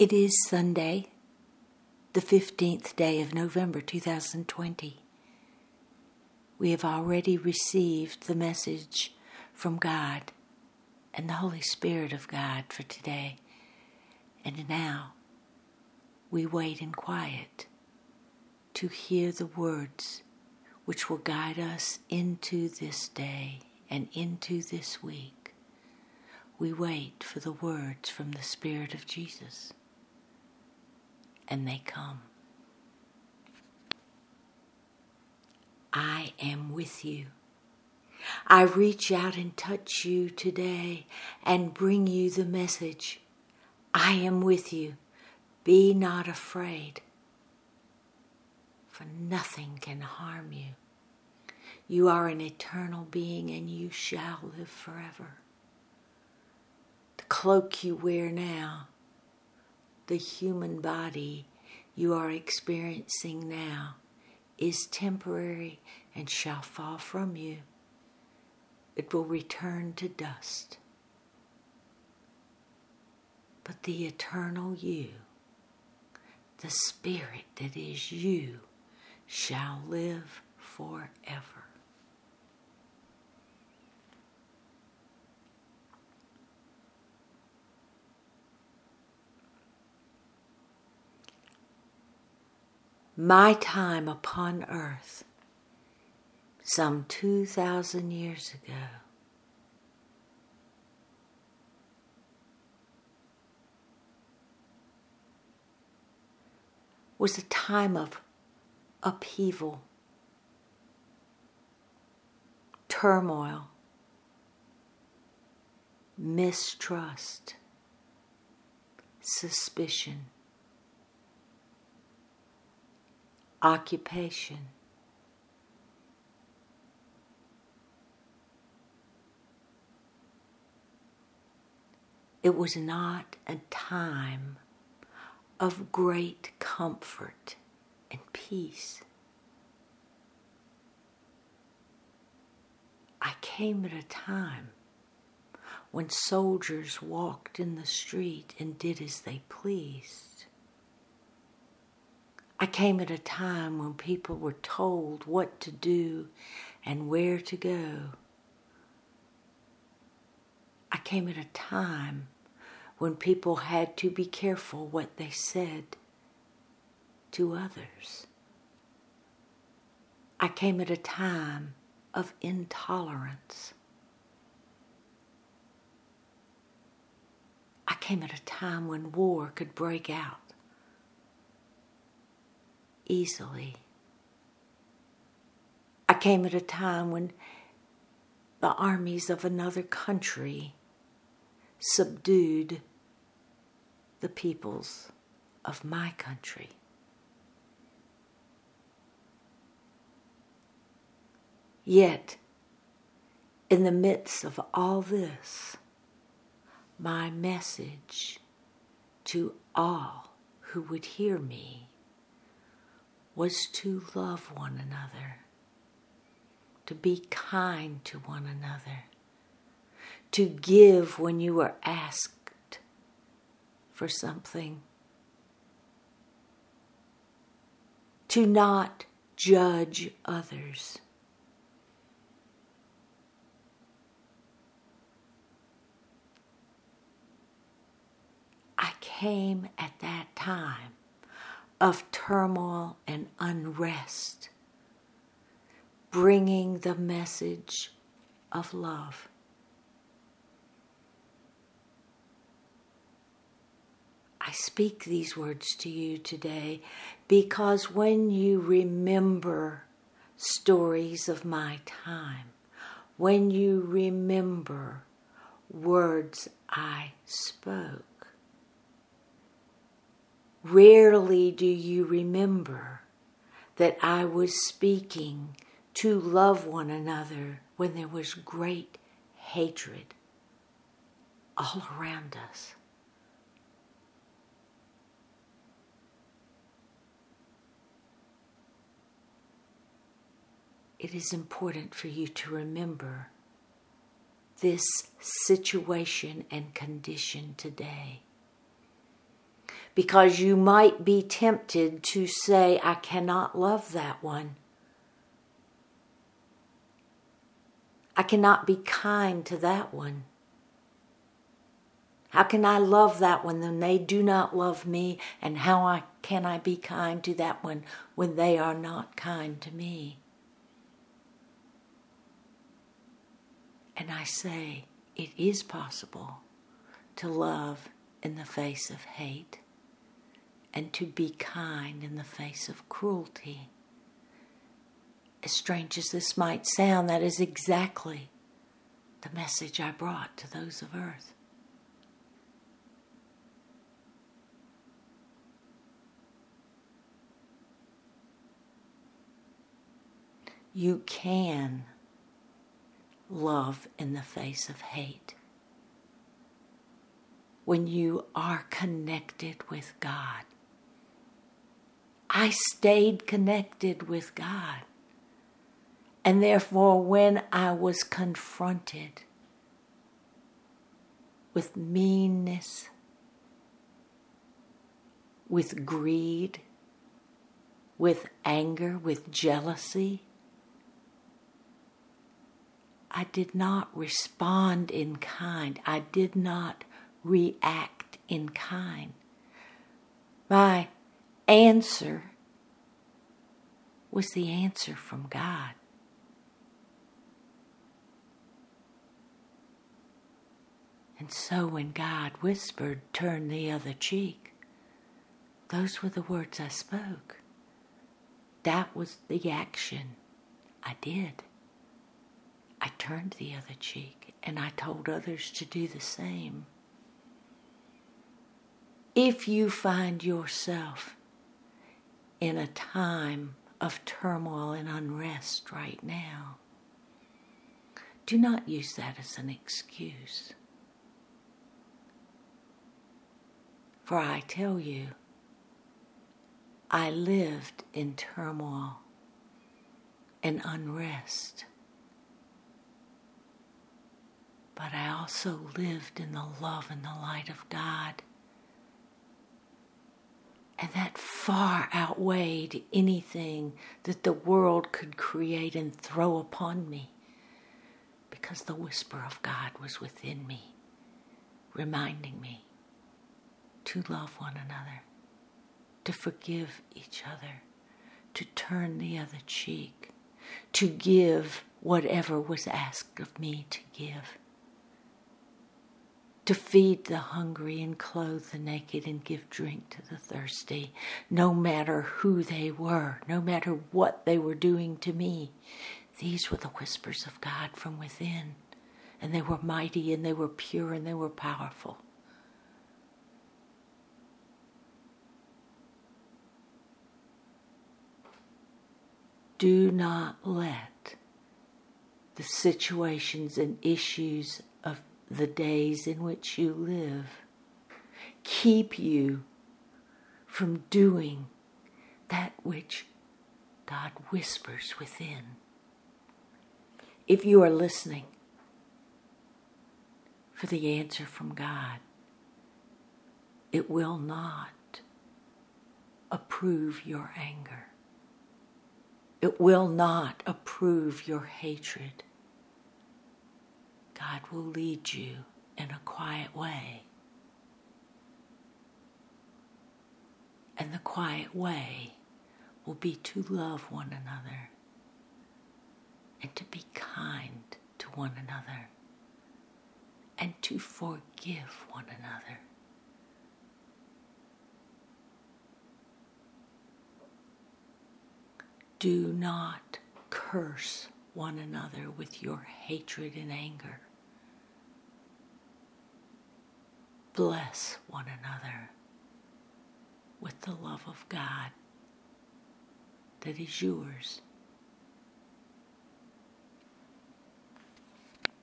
It is Sunday, the 15th day of November 2020. We have already received the message from God and the Holy Spirit of God for today. And now we wait in quiet to hear the words which will guide us into this day and into this week. We wait for the words from the Spirit of Jesus, and they come. I am with you. I reach out and touch you today and bring you the message I am with you. Be not afraid, for nothing can harm you. You are an eternal being and you shall live forever. The cloak you wear now, the human body you are experiencing now, is temporary and shall fall from you. It will return to dust. But the eternal you, the spirit that is you, shall live forever. My time upon earth some 2,000 years ago. Was a time of upheaval, turmoil, mistrust, suspicion occupation. It was not a time of great comfort and peace. I came at a time when soldiers walked in the street and did as they pleased. I came at a time when people were told what to do and where to go. I came at a time when people had to be careful what they said to others. I came at a time of intolerance. I came at a time when war could break out easily. I came at a time when the armies of another country subdued the peoples of my country. Yet, in the midst of all this, my message to all who would hear me was to love one another, to be kind to one another, to give when you were asked for something, to not judge others. I came at that time of turmoil and unrest, bringing the message of love. I speak these words to you today because when you remember stories of my time, when you remember words I spoke, Rarely do you remember that I was speaking to love one another when there was great hatred all around us. It is important for you to remember this situation and condition today because you might be tempted to say, I cannot love that one. I cannot be kind to that one. How can I love that one when they do not love me? And how I, can I be kind to that one when they are not kind to me? And I say, it is possible to love in the face of hate and to be kind in the face of cruelty. As strange as this might sound, that is exactly the message I brought to those of earth. You can love in the face of hate when you are connected with God. I stayed connected with God. And therefore, when I was confronted with meanness, with greed, with anger, with jealousy, I did not respond in kind. I did not react in kind. My answer was the answer from God. And so when God whispered, Turn the other cheek, those were the words I spoke. That was the action I did. I turned the other cheek and I told others to do the same. If you find yourself in a time of turmoil and unrest right now, do not use that as an excuse. For I tell you, I lived in turmoil and unrest. But I also lived in the love and the light of God. And that far outweighed anything that the world could create and throw upon me. Because the whisper of God was within me, reminding me to love one another, to forgive each other, to turn the other cheek, to give whatever was asked of me to give, to feed the hungry and clothe the naked and give drink to the thirsty, no matter who they were, no matter what they were doing to me. These were the whispers of God from within, and they were mighty and they were pure and they were powerful. do not let the situations and issues the days in which you live keep you from doing that which God whispers within. If you are listening for the answer from God, it will not approve your anger. It will not approve your hatred. God will lead you in a quiet way. And the quiet way will be to love one another and to be kind to one another and to forgive one another. Do not curse one another with your hatred and anger. Bless one another with the love of God that is yours